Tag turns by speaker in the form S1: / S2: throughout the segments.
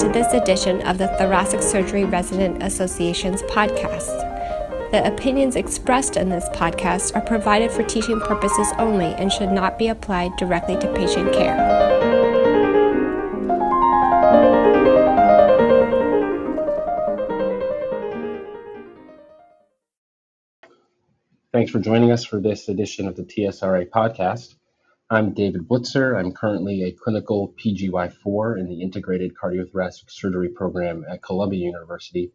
S1: to this edition of the Thoracic Surgery Resident Association's podcast. The opinions expressed in this podcast are provided for teaching purposes only and should not be applied directly to patient care.
S2: Thanks for joining us for this edition of the TSRA podcast. I'm David Blitzer. I'm currently a clinical PGY4 in the Integrated Cardiothoracic Surgery program at Columbia University.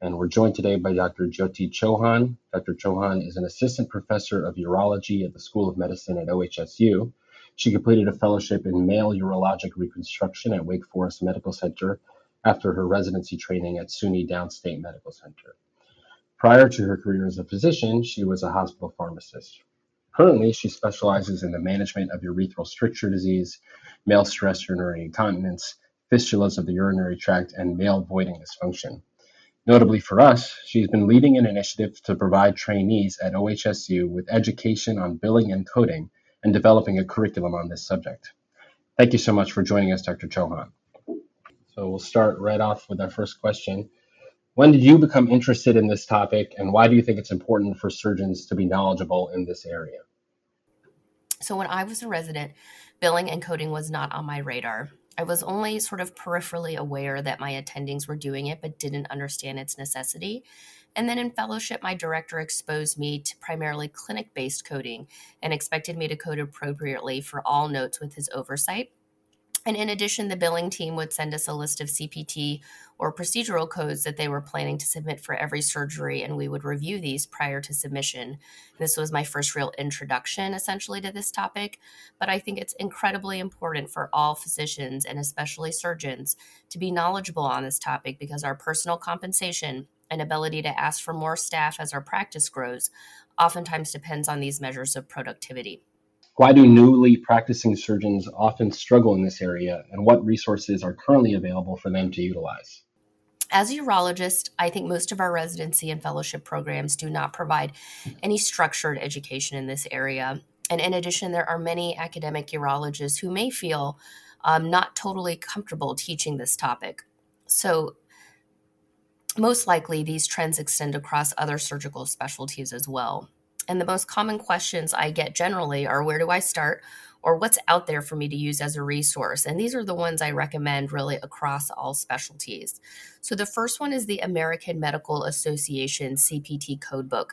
S2: And we're joined today by Dr. Jyoti Chauhan. Dr. Chauhan is an assistant professor of urology at the School of Medicine at OHSU. She completed a fellowship in male urologic reconstruction at Wake Forest Medical Center after her residency training at SUNY Downstate Medical Center. Prior to her career as a physician, she was a hospital pharmacist. Currently, she specializes in the management of urethral stricture disease, male stress urinary incontinence, fistulas of the urinary tract, and male voiding dysfunction. Notably for us, she's been leading an initiative to provide trainees at OHSU with education on billing and coding and developing a curriculum on this subject. Thank you so much for joining us, Dr. Chauhan. So we'll start right off with our first question. When did you become interested in this topic, and why do you think it's important for surgeons to be knowledgeable in this area?
S3: So, when I was a resident, billing and coding was not on my radar. I was only sort of peripherally aware that my attendings were doing it, but didn't understand its necessity. And then in fellowship, my director exposed me to primarily clinic based coding and expected me to code appropriately for all notes with his oversight. And in addition, the billing team would send us a list of CPT or procedural codes that they were planning to submit for every surgery, and we would review these prior to submission. This was my first real introduction, essentially, to this topic, but I think it's incredibly important for all physicians and especially surgeons to be knowledgeable on this topic because our personal compensation and ability to ask for more staff as our practice grows oftentimes depends on these measures of productivity.
S2: Why do newly practicing surgeons often struggle in this area, and what resources are currently available for them to utilize?
S3: As a urologist, I think most of our residency and fellowship programs do not provide any structured education in this area. And in addition, there are many academic urologists who may feel um, not totally comfortable teaching this topic. So, most likely, these trends extend across other surgical specialties as well. And the most common questions I get generally are where do I start or what's out there for me to use as a resource? And these are the ones I recommend really across all specialties. So the first one is the American Medical Association CPT Codebook.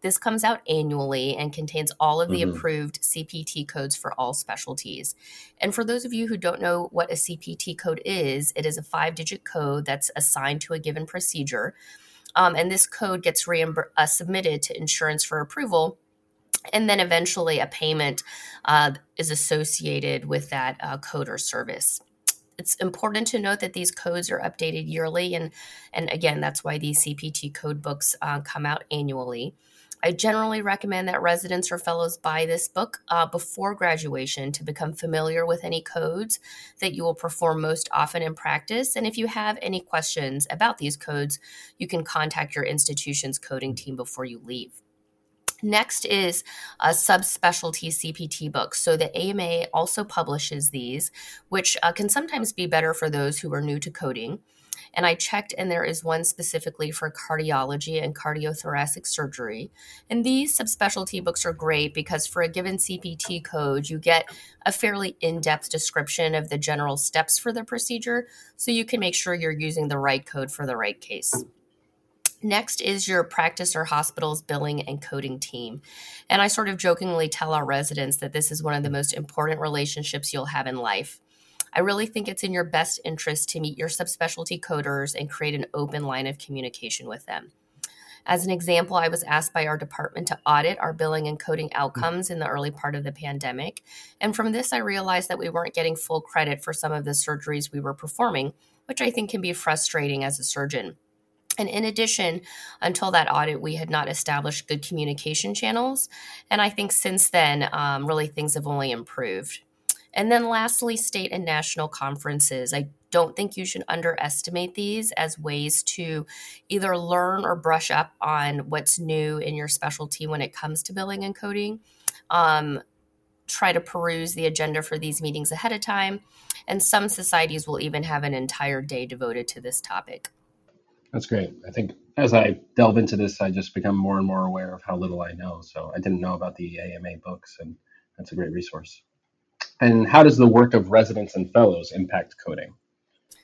S3: This comes out annually and contains all of the mm-hmm. approved CPT codes for all specialties. And for those of you who don't know what a CPT code is, it is a five digit code that's assigned to a given procedure. Um, and this code gets reimbur- uh, submitted to insurance for approval. And then eventually a payment uh, is associated with that uh, code or service. It's important to note that these codes are updated yearly. And, and again, that's why these CPT code books uh, come out annually. I generally recommend that residents or fellows buy this book uh, before graduation to become familiar with any codes that you will perform most often in practice. And if you have any questions about these codes, you can contact your institution's coding team before you leave. Next is a subspecialty CPT book. So the AMA also publishes these, which uh, can sometimes be better for those who are new to coding. And I checked, and there is one specifically for cardiology and cardiothoracic surgery. And these subspecialty books are great because for a given CPT code, you get a fairly in depth description of the general steps for the procedure. So you can make sure you're using the right code for the right case. Next is your practice or hospital's billing and coding team. And I sort of jokingly tell our residents that this is one of the most important relationships you'll have in life. I really think it's in your best interest to meet your subspecialty coders and create an open line of communication with them. As an example, I was asked by our department to audit our billing and coding mm. outcomes in the early part of the pandemic. And from this, I realized that we weren't getting full credit for some of the surgeries we were performing, which I think can be frustrating as a surgeon. And in addition, until that audit, we had not established good communication channels. And I think since then, um, really things have only improved. And then lastly, state and national conferences. I don't think you should underestimate these as ways to either learn or brush up on what's new in your specialty when it comes to billing and coding. Um, try to peruse the agenda for these meetings ahead of time, and some societies will even have an entire day devoted to this topic.
S2: That's great. I think as I delve into this, I just become more and more aware of how little I know. So I didn't know about the AMA books, and that's a great resource. And how does the work of residents and fellows impact coding?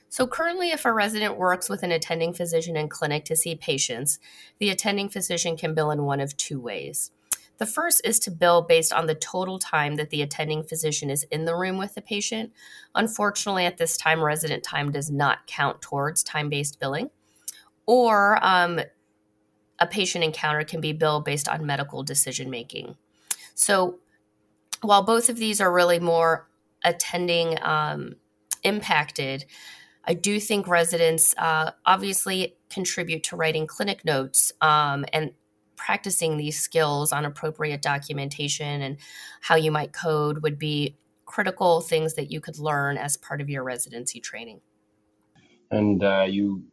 S3: So, currently, if a resident works with an attending physician in clinic to see patients, the attending physician can bill in one of two ways. The first is to bill based on the total time that the attending physician is in the room with the patient. Unfortunately, at this time, resident time does not count towards time based billing. Or um, a patient encounter can be billed based on medical decision making. So, while both of these are really more attending um, impacted, I do think residents uh, obviously contribute to writing clinic notes um, and practicing these skills on appropriate documentation and how you might code would be critical things that you could learn as part of your residency training.
S2: And uh, you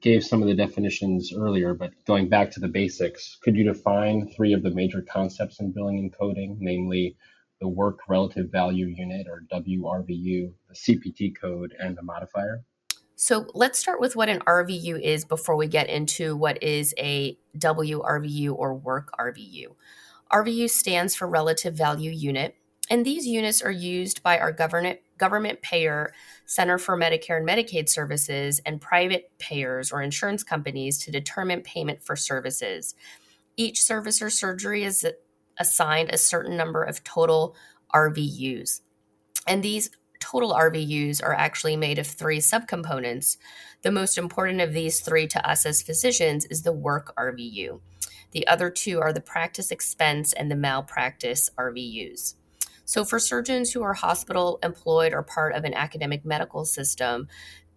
S2: gave some of the definitions earlier, but going back to the basics, could you define three of the major concepts in billing and coding, namely the work relative value unit or WRVU, the CPT code, and the modifier?
S3: So let's start with what an RVU is before we get into what is a WRVU or work RVU. RVU stands for relative value unit, and these units are used by our government government payer, Center for Medicare and Medicaid Services, and private payers or insurance companies to determine payment for services. Each service or surgery is assigned a certain number of total RVUs. And these total RVUs are actually made of three subcomponents. The most important of these three to us as physicians is the work RVU. The other two are the practice expense and the malpractice RVUs. So, for surgeons who are hospital employed or part of an academic medical system,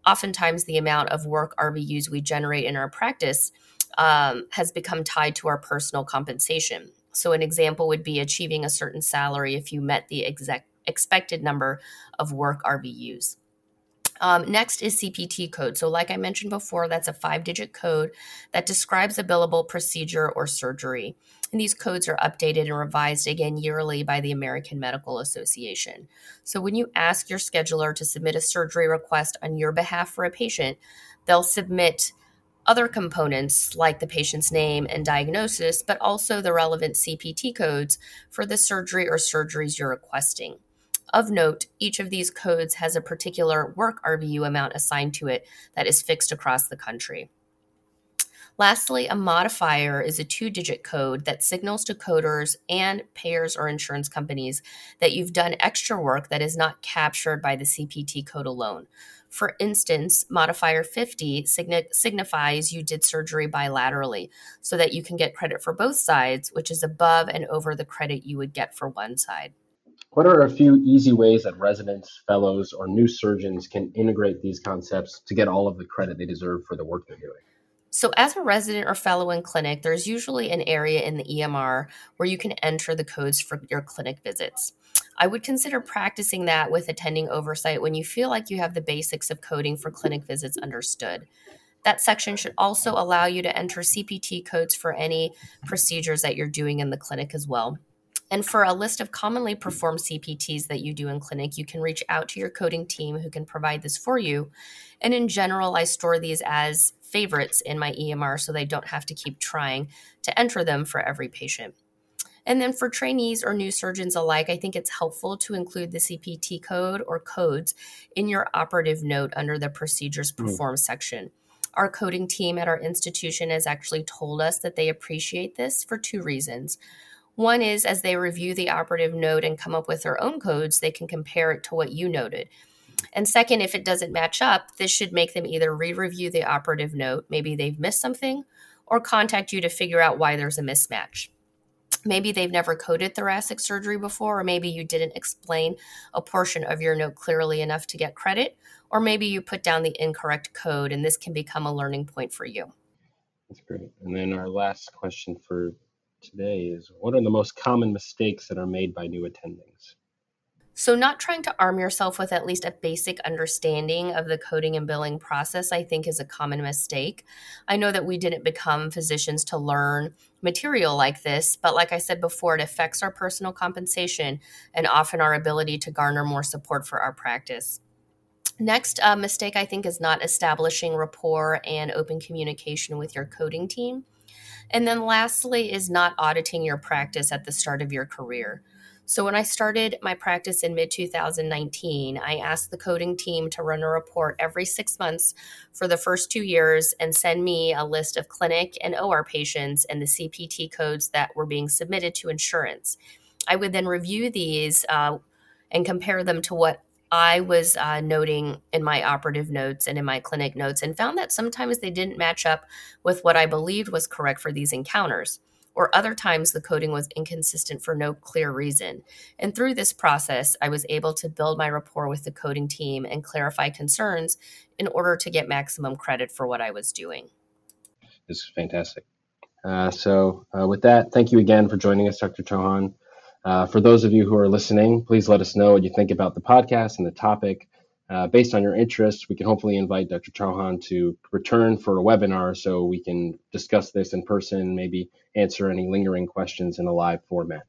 S3: oftentimes the amount of work RVUs we generate in our practice um, has become tied to our personal compensation. So, an example would be achieving a certain salary if you met the exact expected number of work RVUs. Um, next is CPT code. So, like I mentioned before, that's a five digit code that describes a billable procedure or surgery. And these codes are updated and revised again yearly by the American Medical Association. So, when you ask your scheduler to submit a surgery request on your behalf for a patient, they'll submit other components like the patient's name and diagnosis, but also the relevant CPT codes for the surgery or surgeries you're requesting. Of note, each of these codes has a particular work RVU amount assigned to it that is fixed across the country. Lastly, a modifier is a two digit code that signals to coders and payers or insurance companies that you've done extra work that is not captured by the CPT code alone. For instance, modifier 50 signi- signifies you did surgery bilaterally so that you can get credit for both sides, which is above and over the credit you would get for one side.
S2: What are a few easy ways that residents, fellows, or new surgeons can integrate these concepts to get all of the credit they deserve for the work they're doing?
S3: So, as a resident or fellow in clinic, there's usually an area in the EMR where you can enter the codes for your clinic visits. I would consider practicing that with attending oversight when you feel like you have the basics of coding for clinic visits understood. That section should also allow you to enter CPT codes for any procedures that you're doing in the clinic as well. And for a list of commonly performed CPTs that you do in clinic, you can reach out to your coding team who can provide this for you. And in general, I store these as favorites in my EMR so they don't have to keep trying to enter them for every patient. And then for trainees or new surgeons alike, I think it's helpful to include the CPT code or codes in your operative note under the procedures hmm. performed mm. section. Our coding team at our institution has actually told us that they appreciate this for two reasons. One is as they review the operative note and come up with their own codes, they can compare it to what you noted. And second, if it doesn't match up, this should make them either re review the operative note, maybe they've missed something, or contact you to figure out why there's a mismatch. Maybe they've never coded thoracic surgery before, or maybe you didn't explain a portion of your note clearly enough to get credit, or maybe you put down the incorrect code, and this can become a learning point for you.
S2: That's great. And then our last question for today is what are the most common mistakes that are made by new attendings?
S3: So, not trying to arm yourself with at least a basic understanding of the coding and billing process, I think, is a common mistake. I know that we didn't become physicians to learn material like this, but like I said before, it affects our personal compensation and often our ability to garner more support for our practice. Next uh, mistake, I think, is not establishing rapport and open communication with your coding team. And then lastly, is not auditing your practice at the start of your career. So when I started my practice in mid 2019, I asked the coding team to run a report every six months for the first two years and send me a list of clinic and OR patients and the CPT codes that were being submitted to insurance. I would then review these uh, and compare them to what I was uh, noting in my operative notes and in my clinic notes and found that sometimes they didn't match up with what I believed was correct for these encounters or other times the coding was inconsistent for no clear reason. And through this process, I was able to build my rapport with the coding team and clarify concerns in order to get maximum credit for what I was doing.
S2: This is fantastic. Uh, so, uh, with that, thank you again for joining us, Dr. Chauhan. Uh, for those of you who are listening, please let us know what you think about the podcast and the topic. Uh, based on your interest, we can hopefully invite Dr. Chauhan to return for a webinar so we can discuss this in person, maybe answer any lingering questions in a live format.